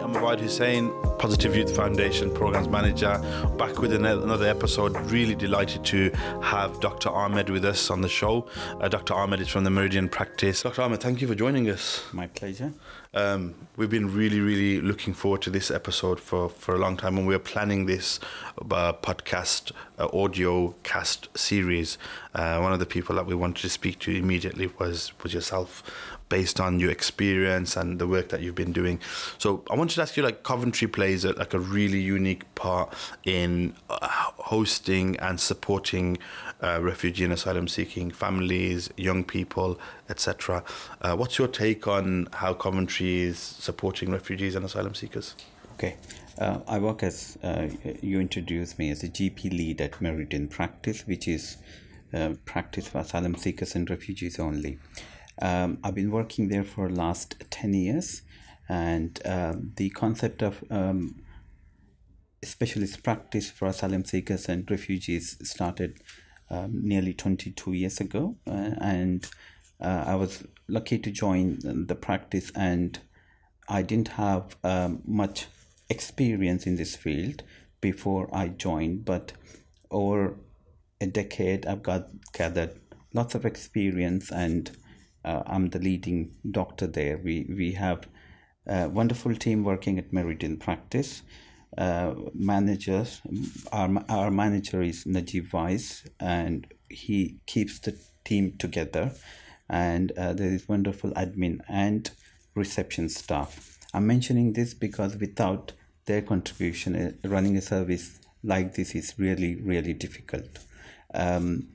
I'm Abid Hussein, Positive Youth Foundation Programs Manager, back with another episode. Really delighted to have Dr. Ahmed with us on the show. Uh, Dr. Ahmed is from the Meridian Practice. Dr. Ahmed, thank you for joining us. My pleasure. Um, we've been really, really looking forward to this episode for, for a long time, and we were planning this uh, podcast uh, audio cast series. Uh, one of the people that we wanted to speak to immediately was was yourself, based on your experience and the work that you've been doing. So I wanted to ask you, like Coventry plays a, like a really unique part in uh, hosting and supporting uh, refugee and asylum seeking families, young people, etc. Uh, what's your take on how Coventry is supporting refugees and asylum seekers? Okay. Uh, I work as uh, you introduced me as a GP lead at Meridian Practice, which is uh, practice for asylum seekers and refugees only. Um, I've been working there for last ten years, and um, the concept of um, specialist practice for asylum seekers and refugees started um, nearly 22 years ago, uh, and uh, I was lucky to join the practice, and I didn't have um, much experience in this field before I joined, but over a decade, I've got gathered lots of experience, and uh, I'm the leading doctor there. We we have a wonderful team working at Meridian Practice. Uh, managers, our, our manager is Najib Weiss, and he keeps the team together. And uh, there is wonderful admin and reception staff. I'm mentioning this because without their contribution, uh, running a service like this is really, really difficult. Um,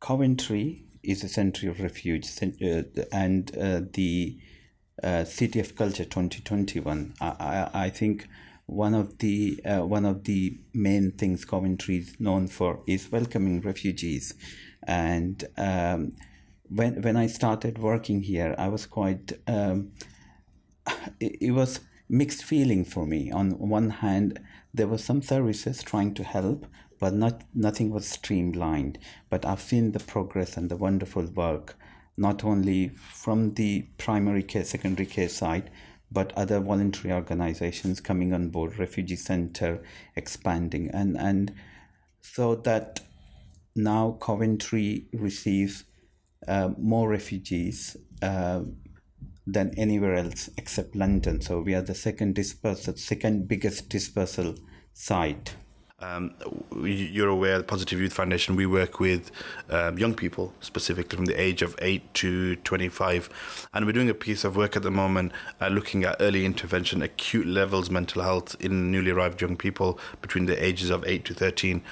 Coventry is a center of refuge, uh, and uh, the uh, City of Culture 2021. I, I, I think one of the uh, one of the main things Coventry is known for is welcoming refugees, and um, when when I started working here, I was quite. Um, it, it was mixed feeling for me. On one hand, there were some services trying to help, but not nothing was streamlined. But I've seen the progress and the wonderful work, not only from the primary care, secondary care side, but other voluntary organizations coming on board, refugee center expanding, and and so that now Coventry receives uh, more refugees uh, than anywhere else except London. So we are the second dispersal, second biggest dispersal site um, you're aware, the Positive Youth Foundation, we work with um, young people, specifically from the age of 8 to 25. And we're doing a piece of work at the moment uh, looking at early intervention, acute levels mental health in newly arrived young people between the ages of 8 to 13.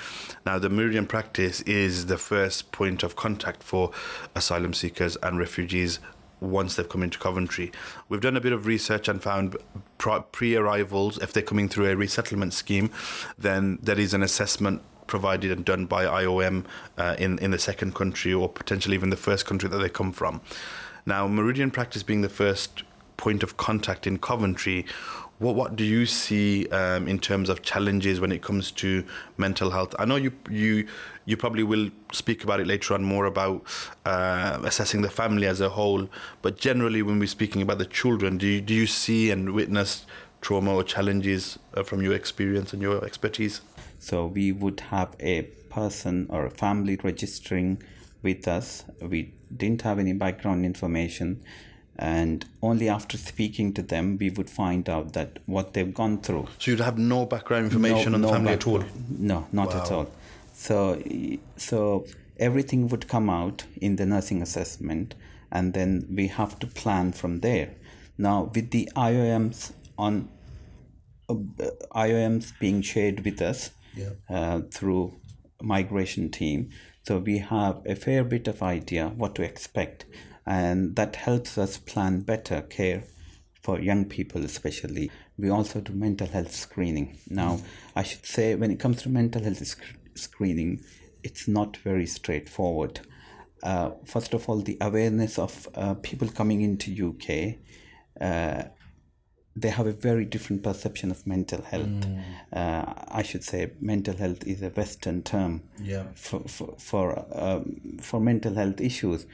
Now, the Meridian practice is the first point of contact for asylum seekers and refugees once they've come into Coventry. We've done a bit of research and found pre arrivals, if they're coming through a resettlement scheme, then there is an assessment provided and done by IOM uh, in, in the second country or potentially even the first country that they come from. Now, Meridian Practice being the first point of contact in Coventry, what what do you see um, in terms of challenges when it comes to mental health? I know you you you probably will speak about it later on more about uh, assessing the family as a whole, but generally when we're speaking about the children, do you, do you see and witness trauma or challenges uh, from your experience and your expertise? So we would have a person or a family registering with us. We didn't have any background information and only after speaking to them we would find out that what they've gone through. So you'd have no background information no, on the family at all? No not wow. at all. So so everything would come out in the nursing assessment and then we have to plan from there. Now with the ioms on uh, ioms being shared with us yeah. uh, through migration team so we have a fair bit of idea what to expect and that helps us plan better care for young people especially we also do mental health screening now i should say when it comes to mental health sc- screening it's not very straightforward uh, first of all the awareness of uh, people coming into uk uh, they have a very different perception of mental health. Mm. Uh, I should say mental health is a Western term yeah. for for for, um, for mental health issues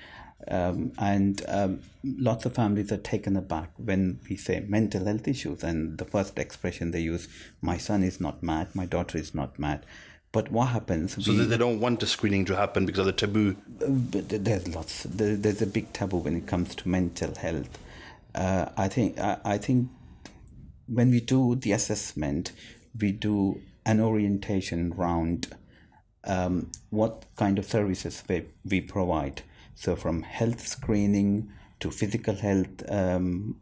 Um, and um, lots of families are taken aback when we say mental health issues, and the first expression they use, "My son is not mad, my daughter is not mad." But what happens? So we, they don't want the screening to happen because of the taboo. But there's lots. There's a big taboo when it comes to mental health. Uh, I think. I, I think when we do the assessment, we do an orientation around um, what kind of services we, we provide. So from health screening to physical health, um,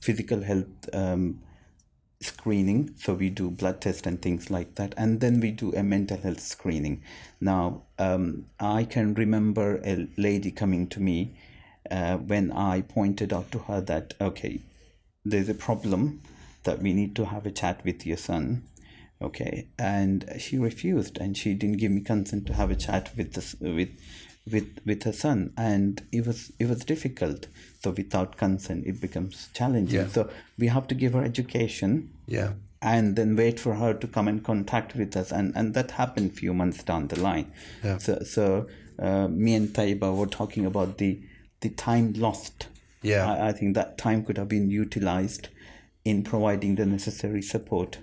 physical health um, screening. So we do blood tests and things like that, and then we do a mental health screening. Now um, I can remember a lady coming to me uh, when I pointed out to her that okay, there's a problem that we need to have a chat with your son okay and she refused and she didn't give me consent to have a chat with this with with with her son and it was it was difficult so without consent it becomes challenging yeah. so we have to give her education yeah and then wait for her to come in contact with us and and that happened few months down the line yeah. so so uh, me and Taiba were talking about the the time lost yeah I, I think that time could have been utilized in providing the necessary support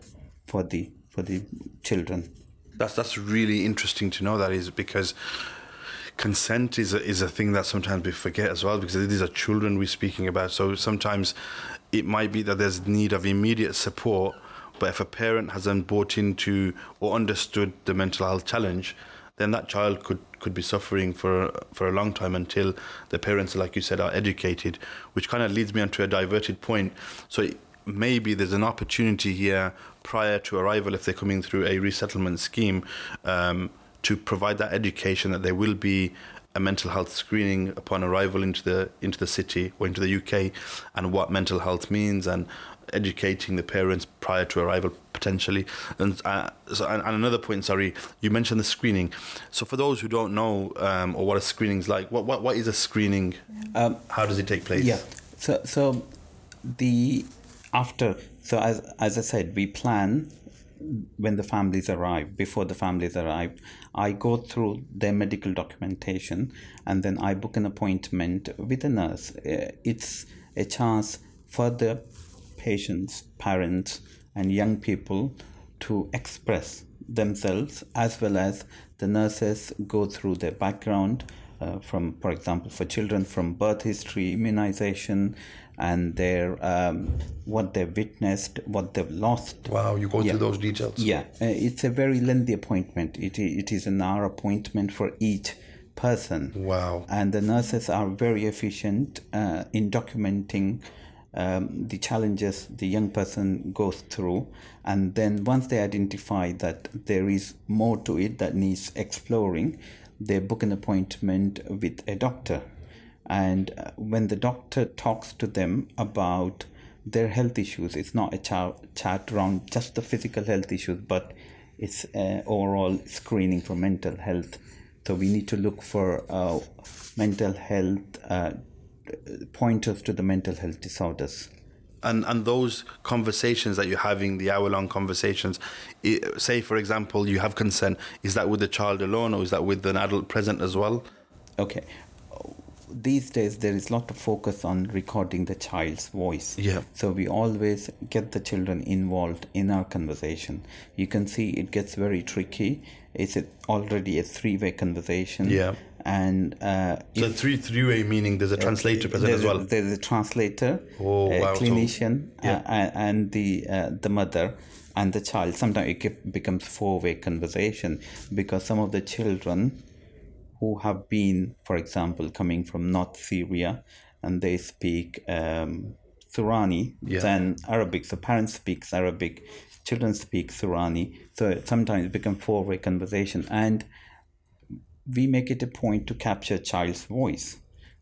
for the for the children. That's that's really interesting to know. That is because consent is a, is a thing that sometimes we forget as well because these are children we're speaking about. So sometimes it might be that there's need of immediate support, but if a parent hasn't bought into or understood the mental health challenge, then that child could could be suffering for for a long time until the parents, like you said, are educated. Which kind of leads me onto a diverted point. So maybe there's an opportunity here prior to arrival if they're coming through a resettlement scheme um, to provide that education that there will be a mental health screening upon arrival into the into the city or into the UK and what mental health means and educating the parents prior to arrival potentially. And, uh, so, and, and, another point sorry you mentioned the screening. So for those who don't know um, or what a screening is like what, what, what is a screening? Um, how does it take place? yeah. So so the after so as as i said we plan when the families arrive before the families arrive i go through their medical documentation and then i book an appointment with a nurse. Uh, it's a chance for the patients parents and young people to express themselves as well as the nurses go through their background uh, from for example for children from birth history immunization and their um, what they've witnessed, what they've lost. Wow, you go yeah. through those details. Yeah, uh, it's a very lengthy appointment. It it is an hour appointment for each person. Wow, and the nurses are very efficient uh, in documenting. Um, the challenges the young person goes through and then once they identify that there is more to it that needs exploring they book an appointment with a doctor and uh, when the doctor talks to them about their health issues it's not a chat, chat around just the physical health issues but it's uh, overall screening for mental health. So we need to look for uh, mental health uh, pointers to the mental health disorders. And and those conversations that you're having the hour long conversations it, say for example you have consent is that with the child alone or is that with an adult present as well? Okay these days there is a lot of focus on recording the child's voice. Yeah. So we always get the children involved in our conversation. You can see it gets very tricky. It's already a three-way conversation? Yeah. And uh, so three three-way meaning there's a translator present as well a, there's a translator oh, a wow. clinician so, yeah. uh, and the uh, the mother and the child. Sometimes it becomes four-way conversation because some of the children who have been, for example, coming from North Syria and they speak um, Sorani, yeah. then Arabic. So parents speak Arabic, children speak Sorani. So sometimes it becomes four-way conversation, and we make it a point to capture child's voice,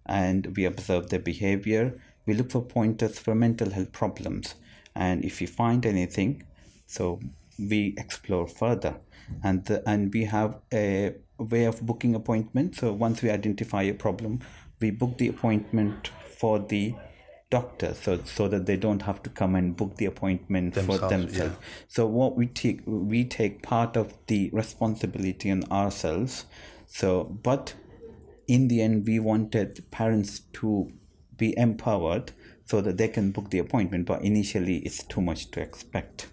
and we observe their behavior. We look for pointers for mental health problems, and if we find anything, so we explore further, and the, and we have a way of booking appointment. So once we identify a problem, we book the appointment for the doctor so so that they don't have to come and book the appointment themselves, for themselves. Yeah. So what we take we take part of the responsibility on ourselves. So but in the end, we wanted parents to be empowered so that they can book the appointment. But initially, it's too much to expect.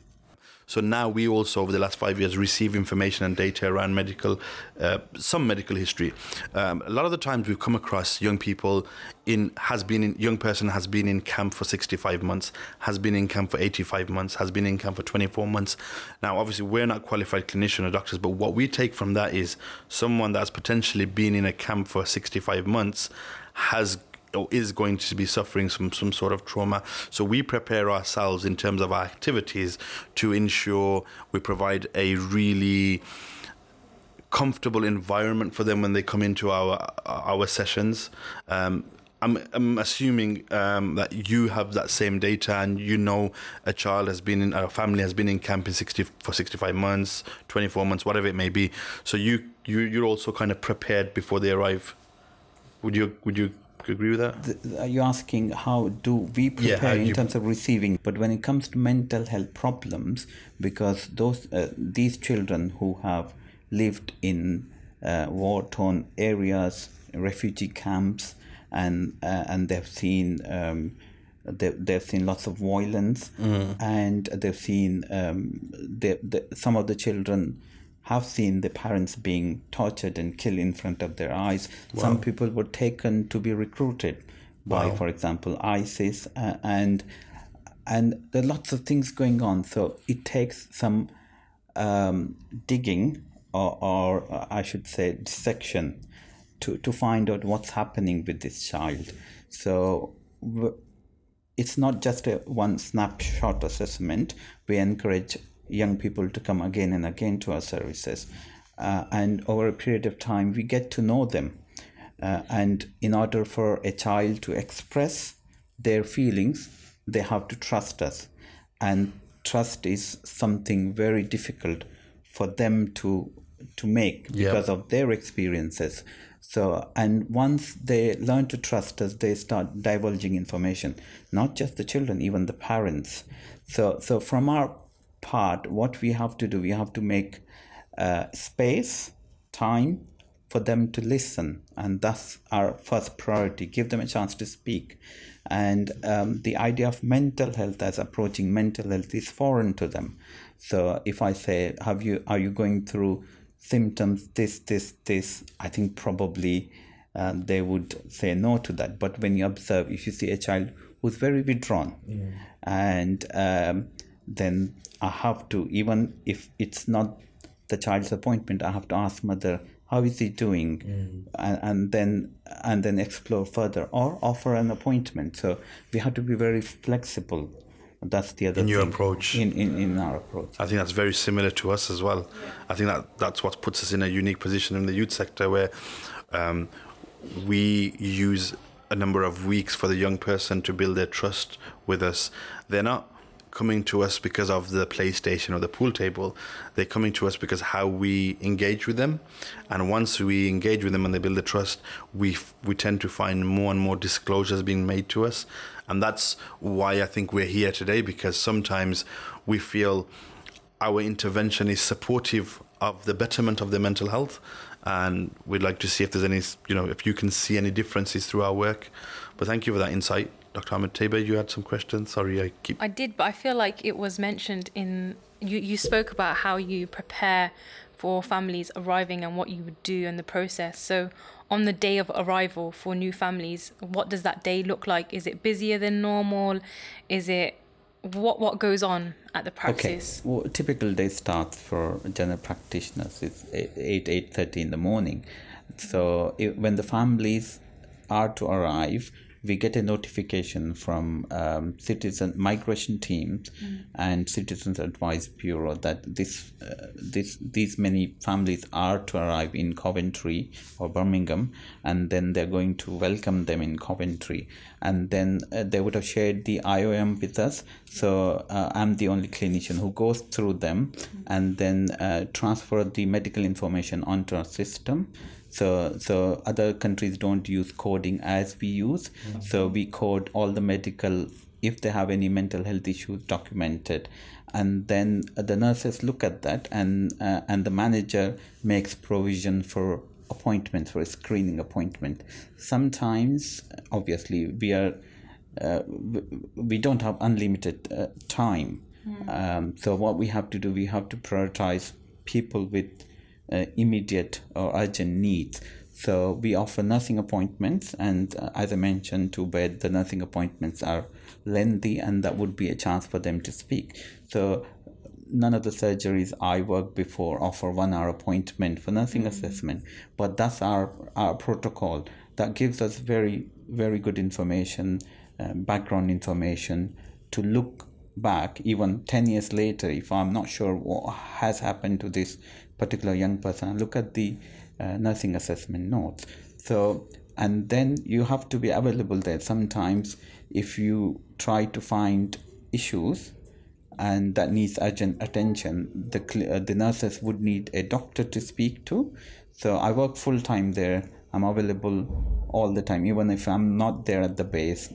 So now we also, over the last five years, receive information and data around medical, uh, some medical history. Um, a lot of the times we've come across young people in has been in young person has been in camp for 65 months, has been in camp for 85 months, has been in camp for 24 months. Now, obviously, we're not qualified clinician or doctors, but what we take from that is someone that's potentially been in a camp for 65 months has or is going to be suffering some some sort of trauma. So we prepare ourselves in terms of our activities to ensure we provide a really comfortable environment for them when they come into our our sessions. Um, I'm, I'm assuming um, that you have that same data and you know a child has been in a family has been in camp in 60 for 65 months 24 months whatever it may be so you you you're also kind of prepared before they arrive would you would you agree with that? The, are you asking how do we prepare yeah, in terms of receiving? But when it comes to mental health problems, because those uh, these children who have lived in uh, war-torn areas, refugee camps, and uh, and they've seen. Um, they, they've seen lots of violence mm. and they've seen um, they, they, some of the children have seen the parents being tortured and killed in front of their eyes. Wow. Some people were taken to be recruited by, wow. for example, ISIS, uh, and and there are lots of things going on. So it takes some um, digging, or, or uh, I should say, dissection, to to find out what's happening with this child. So. it's not just a one snapshot assessment. We encourage young people to come again and again to our services. Uh, and over a period of time, we get to know them. Uh, and in order for a child to express their feelings, they have to trust us. And trust is something very difficult for them to to make because yep. of their experiences. So, and once they learn to trust us, they start divulging information, not just the children, even the parents. So, so from our part, what we have to do, we have to make uh, space, time for them to listen. And that's our first priority. Give them a chance to speak. And um, the idea of mental health as approaching mental health is foreign to them. So if I say, have you, are you going through symptoms, this, this, this, I think probably uh, they would say no to that. But when you observe, if you see a child who's very withdrawn mm. and um, then I have to, even if it's not the child's appointment, I have to ask mother, how is he doing? Mm. And, and then and then explore further or offer an appointment. So we have to be very flexible. That's the other in your thing. approach. In, in in our approach. I think that's very similar to us as well. I think that that's what puts us in a unique position in the youth sector where um, we use a number of weeks for the young person to build their trust with us. They're not coming to us because of the PlayStation or the pool table. They're coming to us because how we engage with them, and once we engage with them and they build the trust, we we tend to find more and more disclosures being made to us, and that's why I think we're here today because sometimes we feel our intervention is supportive of the betterment of their mental health. And we'd like to see if there's any you know if you can see any differences through our work. But thank you for that insight Dr. Ahmed Taiba, you had some questions. Sorry, I keep. I did, but I feel like it was mentioned in. You, you spoke about how you prepare for families arriving and what you would do in the process. So, on the day of arrival for new families, what does that day look like? Is it busier than normal? Is it what what goes on at the practice? Okay. Well, typical day starts for general practitioners is eight eight thirty in the morning. So it, when the families are to arrive, we get a notification from um, citizen migration teams mm. and citizens advice bureau that this uh, this these many families are to arrive in Coventry or Birmingham and then they're going to welcome them in Coventry and then uh, they would have shared the IOM with us. So uh, I'm the only clinician who goes through them and then uh, transfer the medical information onto our system. So so other countries don't use coding as we use. Mm-hmm. so we code all the medical if they have any mental health issues documented. And then the nurses look at that and uh, and the manager makes provision for appointment for a screening appointment. Sometimes, obviously, we are uh, we don't have unlimited uh, time. Um, so what we have to do, we have to prioritize people with uh, immediate or urgent needs. So we offer nursing appointments, and uh, as I mentioned, too bad the nursing appointments are lengthy, and that would be a chance for them to speak. So none of the surgeries I worked before offer one hour appointment for nursing assessment, but that's our our protocol that gives us very very good information, uh, background information to look back even 10 years later if i'm not sure what has happened to this particular young person look at the uh, nursing assessment notes. So and then you have to be available there sometimes if you try to find issues and that needs urgent attention the uh, the nurses would need a doctor to speak to. So i work full time there. I'm available all the time. Even if i'm not there at the base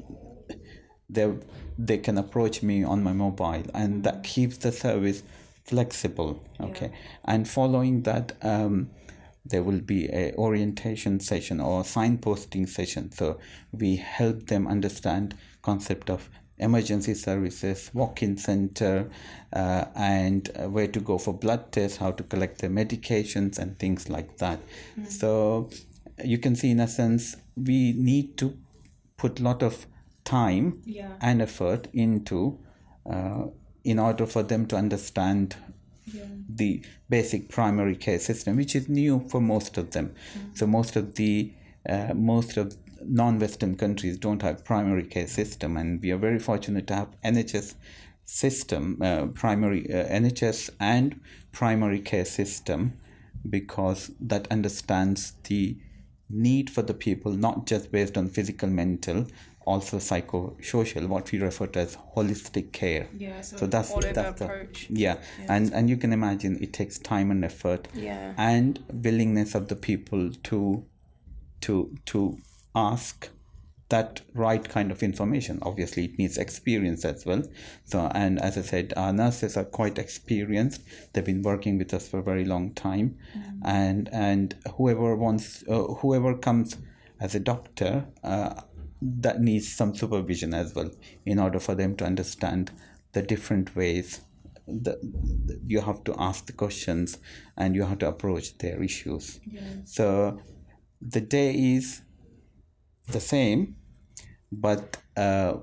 they they can approach me on my mobile and that keeps the service flexible okay? And following that um, there will be a orientation session or signposting session. So we help them understand concept of emergency services walk-in center uh, and uh, where to go for blood tests how to collect their medications and things like that. So you can see in a sense we need to put a lot of time Yeah. and effort into uh, in order for them to understand the basic primary care system which is new for most of them. So most of the uh, most of non-western countries don't have primary care system and we are very fortunate to have nhs system uh, primary uh, nhs and primary care system because that understands the need for the people not just based on physical mental also psychosocial what we refer to as holistic care Yeah, so so that's that's the, approach. yeah. and and you can imagine it takes time and effort Yeah. and willingness of the people to to to ask that right kind of information. Obviously it needs experience as well. So and as i said our nurses are quite experienced. They've been working with us for a very long time. And and whoever wants uh, whoever comes as a doctor uh, that needs some supervision as well in order for them to understand the different ways that you have to ask the questions and you have to approach their issues. So the day is the same but uh,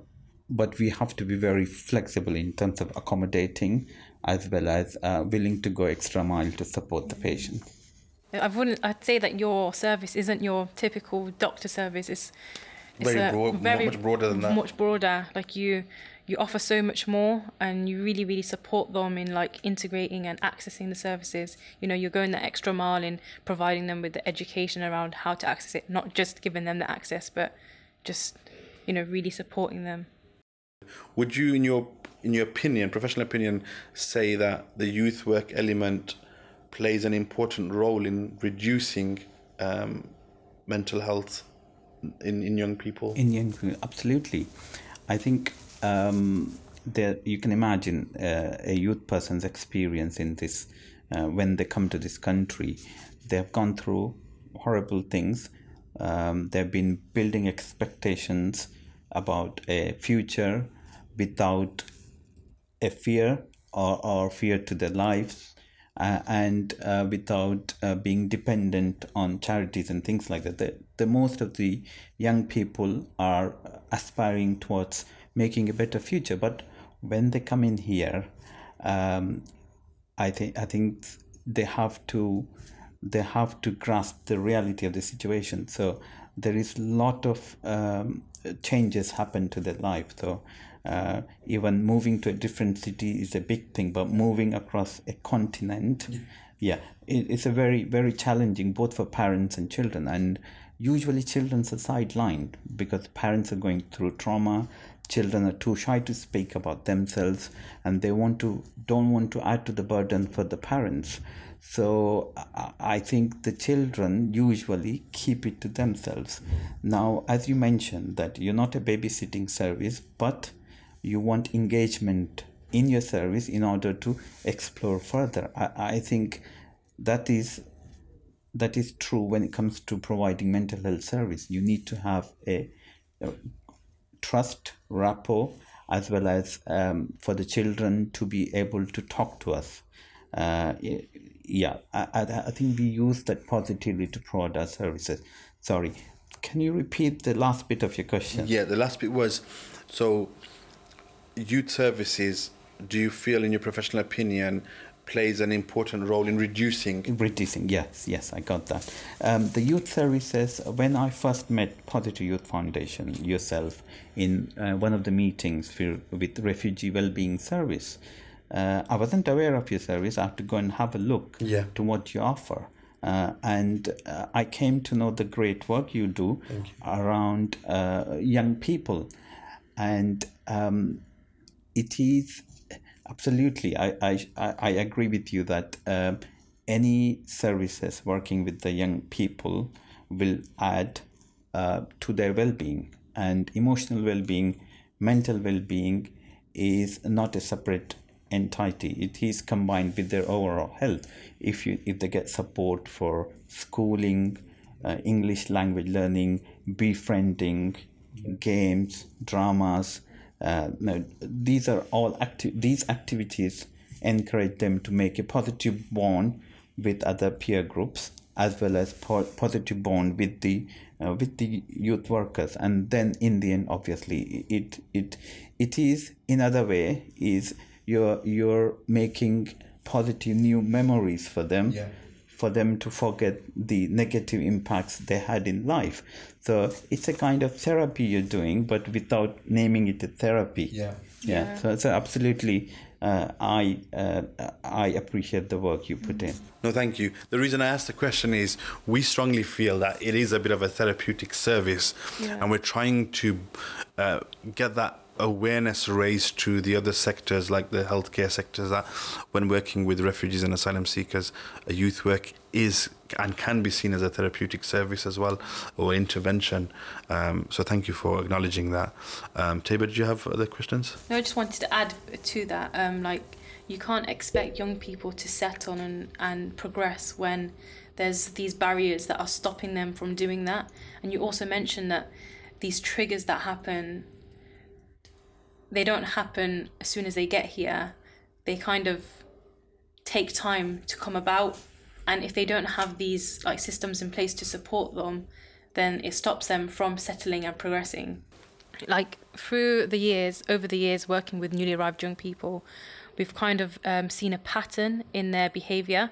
but we have to be very flexible in terms of accommodating as well as uh, willing to go extra mile to support the patient I wouldn't. I'd say that your service isn't your typical doctor service. It's, it's Very a broad- much broader than that. Much broader. Like you, you offer so much more, and you really, really support them in like integrating and accessing the services. You know, you're going the extra mile in providing them with the education around how to access it, not just giving them the access, but just, you know, really supporting them. Would you, in your in your opinion, professional opinion, say that the youth work element plays an important role in reducing um, mental health in, in young people? in young people absolutely i think um, there you can imagine uh, a youth person's experience in this uh, when they come to this country they have gone through horrible things um, they've been building expectations about a future without a fear or, or fear to their lives uh, and uh, without uh, being dependent on charities and things like that. The, the most of the young people are aspiring towards making a better future, but when they come in here, um, I think I think they have to they have to grasp the reality of the situation. So there is a lot of um, changes happen to their life. So uh, even moving to a different city is a big thing, but moving across a continent, yeah, it, it's a very very challenging both for parents and children. And usually children are sidelined because parents are going through trauma. Children are too shy to speak about themselves and they want to don't want to add to the burden for the parents. So I- think the children usually keep it to themselves. Now as you mentioned that you're not a babysitting service but you want engagement in your service in order to explore further. I, I think that is that is true when it comes to providing mental health service. You need to have a, a trust, rapport, as well as um, for the children to be able to talk to us. Uh, yeah, I, I, think we use that positively to provide our services. Sorry, can you repeat the last bit of your question? Yeah, the last bit was so youth services. Do you feel, in your professional opinion, plays an important role in reducing. Reducing, yes, yes, I got that. Um, the youth services, when I first met Positive Youth Foundation, yourself, in uh, one of the meetings for, with Refugee Wellbeing Service, uh, I wasn't aware of your service. I have to go and have a look yeah. to what you offer. Uh, and uh, I came to know the great work you do you. around uh, young people. And um, it is absolutely, I, I, I agree with you that uh, any services working with the young people will add uh, to their well being. And emotional well being, mental well being is not a separate entity. It is combined with their overall health. If you if they get support for schooling uh, english language learning befriending games dramas uh, no, these are all active these activities encourage them to make a positive bond with other peer groups as well as po- positive bond with the uh, with the youth workers and then in the end obviously it it it is in other way is you're you're making positive new memories for them yeah. For them to forget the negative impacts they had in life so it's a kind of therapy you're doing but without naming it a therapy yeah yeah, Yeah. so, so absolutely uh, i uh, i appreciate the work you put in No, thank you. The reason I asked the question is we strongly feel that it is a bit of a therapeutic service, Yeah. and we're trying to uh, get that awareness raised to the other sectors, like the healthcare sectors, that when working with refugees and asylum seekers, youth work is and can be seen as a therapeutic service as well or intervention. Um, so thank you for acknowledging that. Um, Taiba, did you have other questions? No, I just wanted to add to that. Um, like, you can't expect young people to settle and, and progress when there's these barriers that are stopping them from doing that. And you also mentioned that these triggers that happen, they don't happen as soon as they get here. They kind of take time to come about. And if they don't have these like systems in place to support them, then it stops them from settling and progressing like through the years, over the years, working with newly arrived young people, we've kind of um, seen a pattern in their behavior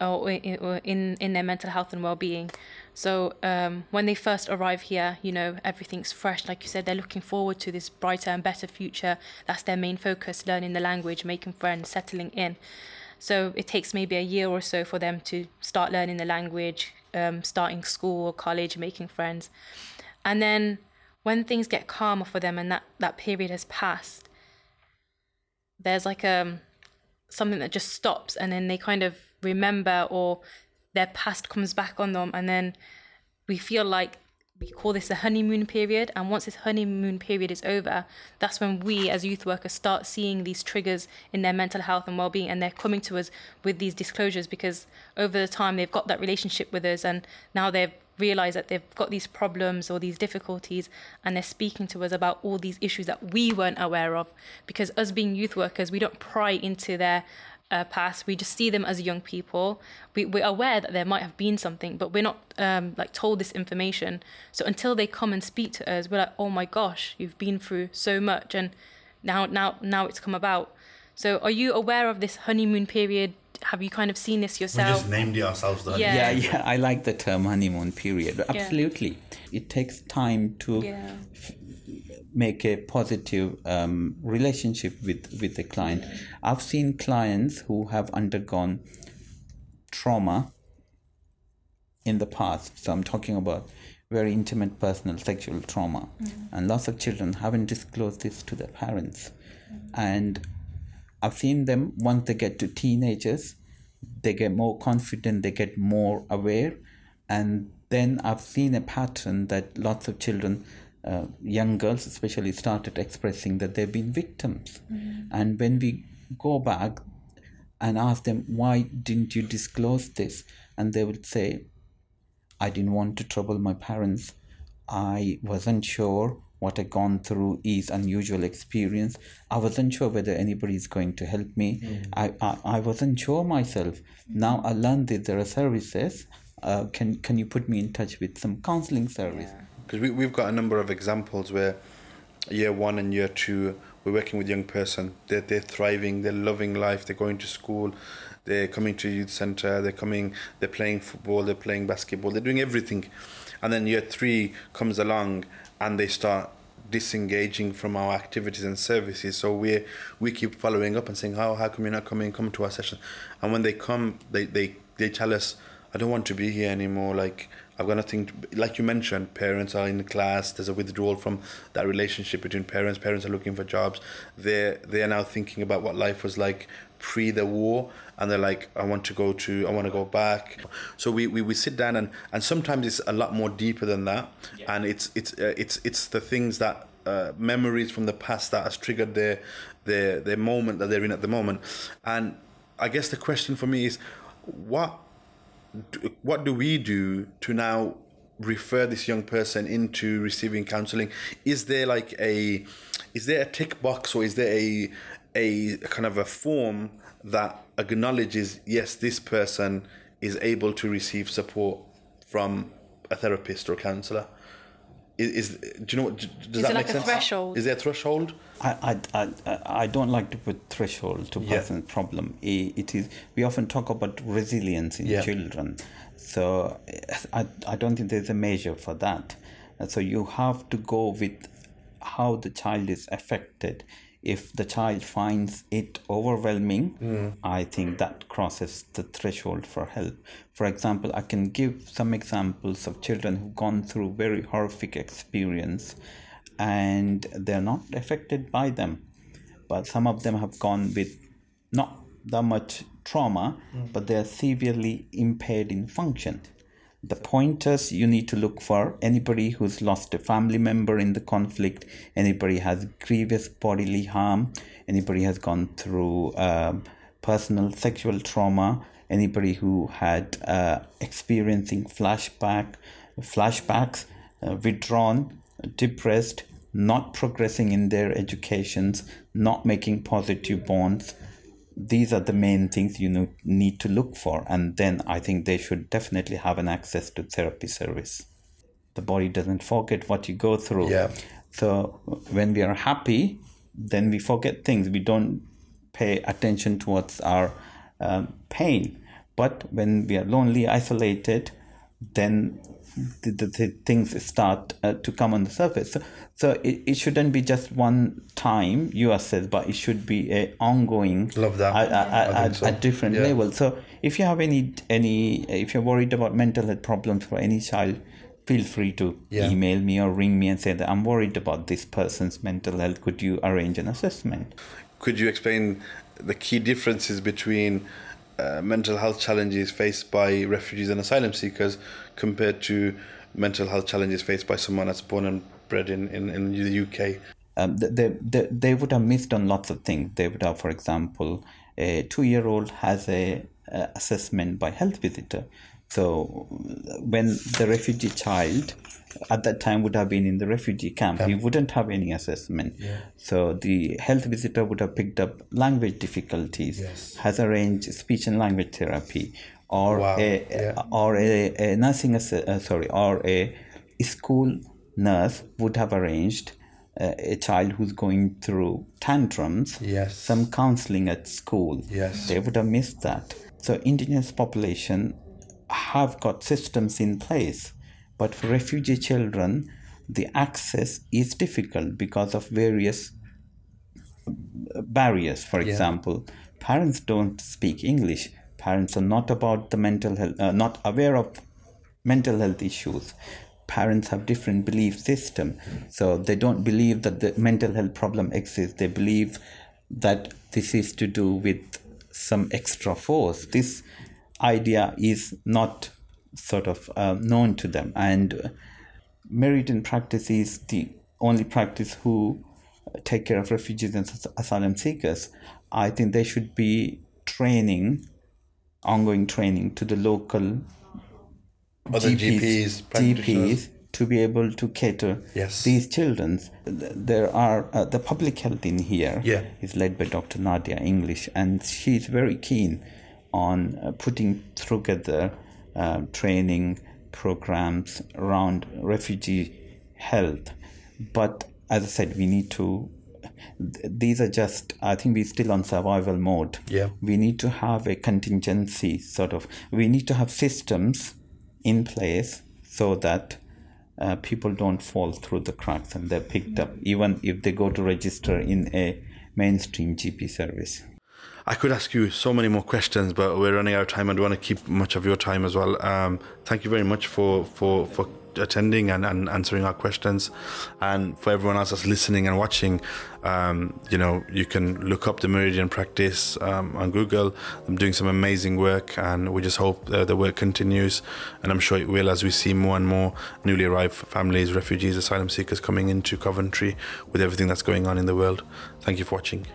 or in, in their mental health and well-being. So um, when they first arrive here, you know, everything's fresh. Like you said, they're looking forward to this brighter and better future. That's their main focus, learning the language, making friends, settling in. So it takes maybe a year or so for them to start learning the language, um, starting school or college, making friends. And then when things get calmer for them and that, that period has passed, there's like um something that just stops and then they kind of remember or their past comes back on them and then we feel like we call this a honeymoon period and once this honeymoon period is over that's when we as youth workers start seeing these triggers in their mental health and well-being and they're coming to us with these disclosures because over the time they've got that relationship with us and now they've realized that they've got these problems or these difficulties and they're speaking to us about all these issues that we weren't aware of. Because us being youth workers we don't pry into their uh, past we just see them as young people. We, we're aware that there might have been something but we're not um, like told this information. So until they come and speak to us we're like oh my gosh you've been through so much and now now now it's come about. So are you aware of this honeymoon period? Have you kind of seen this yourself We just named it ourselves, though. Yeah. yeah yeah i like the term honeymoon period. Absolutely. It takes time to yeah make a positive um, relationship with with the client. I've seen clients who have undergone trauma in the past. So i'm talking about very intimate personal sexual trauma. And lots of children haven't disclosed this to their parents. And i've seen them once they get to teenagers they get more confident they get more aware. And then i've seen a pattern that lots of children uh, young girls especially started expressing that they've been victims and when we go back and ask them why didn't you disclose this and they would say I didn't want to trouble my parents. I wasn't sure what I gone through is unusual experience. I wasn't sure whether anybody is going to help me. Mm. I, I, I wasn't sure myself. Now I learned that there are services. Uh, can can you put me in touch with some counseling service? Because we we've got a number of examples where year one and year two we're working with young person. They're they're thriving. They're loving life. They're going to school. They're coming to youth center. They're coming. They're playing football. They're playing basketball. They're doing everything and then year three comes along and they start disengaging from our activities and services. So we we keep following up and saying, how how come you're not coming? Come to our session. And when they come, they they they tell us, I don't want to be here anymore. Like I've got nothing. To, like you mentioned, parents are in the class. There's a withdrawal from that relationship between parents. Parents are looking for jobs. They're they're now thinking about what life was like pre the war and they're like i want to go to i want to go back so we, we, we sit down and and sometimes it's a lot more deeper than that yeah. and it's it's uh, it's it's the things that uh, memories from the past that has triggered their their their moment that they're in at the moment and i guess the question for me is what what do we do to now refer this young person into receiving counseling? Is there like a is there a tick box or is there a a kind of a form that acknowledges yes this person is able to receive support from a therapist or counselor is, is do you know what does is that like make sense? threshold? Is there a threshold? I, I, I, I don't like to put threshold to yeah. person's problem. It is we often talk about resilience in yeah. children. So I, I don't think there's a measure for that. So you have to go with how the child is affected if the child finds it overwhelming, mm. I think that crosses the threshold for help. For example, I can give some examples of children who've gone through very horrific experience and they're not affected by them. But some of them have gone with not that much trauma, mm. but they are severely impaired in function the pointers you need to look for anybody who's lost a family member in the conflict anybody has grievous bodily harm anybody has gone through uh, personal sexual trauma anybody who had uh, experiencing flashback flashbacks uh, withdrawn depressed not progressing in their educations not making positive bonds these are the main things you need to look for and then i think they should definitely have an access to therapy service. The body doesn't forget what you go through. Yeah. So when we are happy then we forget things. We don't pay attention towards our um, pain. But when we are lonely isolated then the, the, the things start uh, to come on the surface. So, so it, it shouldn't be just one time you assess, but it should be a ongoing. Love that. At, at, at, so. at different yeah. levels. So if you have any any if you're worried about mental health problems for any child, feel free to yeah. email me or ring me and say that I'm worried about this person's mental health. Could you arrange an assessment? Could you explain the key differences between uh, mental health challenges faced by refugees and asylum seekers compared to mental health challenges faced by someone that's born and bred in, in, in the UK? Um, they, they, they would have missed on lots of things. They would have, for example, a two year old has a, a assessment by health visitor. So when the refugee child at that time would have been in the refugee camp. He wouldn't have any assessment. Yeah. So the health visitor would have picked up language difficulties, yes. has arranged speech and language therapy, or wow. a yeah. or a, a nursing uh, sorry or a school nurse would have arranged uh, a child who's going through tantrums. Yes. Some counseling at school. Yes. They would have missed that. So indigenous population have got systems in place but for refugee children, the access is difficult because of various barriers. For yeah. example, parents don't speak English. Parents are not about the mental health, uh, not aware of mental health issues. Parents have different belief system, so they don't believe that the mental health problem exists. They believe that this is to do with some extra force. This idea is not sort of uh, known to them. And Meridian practice is the only practice who take care of refugees and asylum seekers. I think they should be training, ongoing training to the local Other GPs, practitioners. GPs to be able to cater Yes. these children. There are uh, the public health in here Yeah. is led by Dr. Nadia English, and she's very keen on uh, putting together uh, training programs around refugee health. But as I said, we need to. These are just. I think we're still on survival mode. Yeah. We need to have a contingency sort of. We need to have systems in place so that uh, people don't fall through the cracks and they're picked up, even if they go to register in a mainstream GP service. I could ask you so many more questions, but we're running out of time. and don't want to keep much of your time as well. Um, thank you very much for for for attending and, and answering our questions, and for everyone else that's listening and watching. Um, you know, you can look up the Meridian practice um, on Google. I'm doing some amazing work, and we just hope uh, the work continues, and I'm sure it will as we see more and more newly arrived families, refugees, asylum seekers coming into Coventry with everything that's going on in the world. Thank you for watching.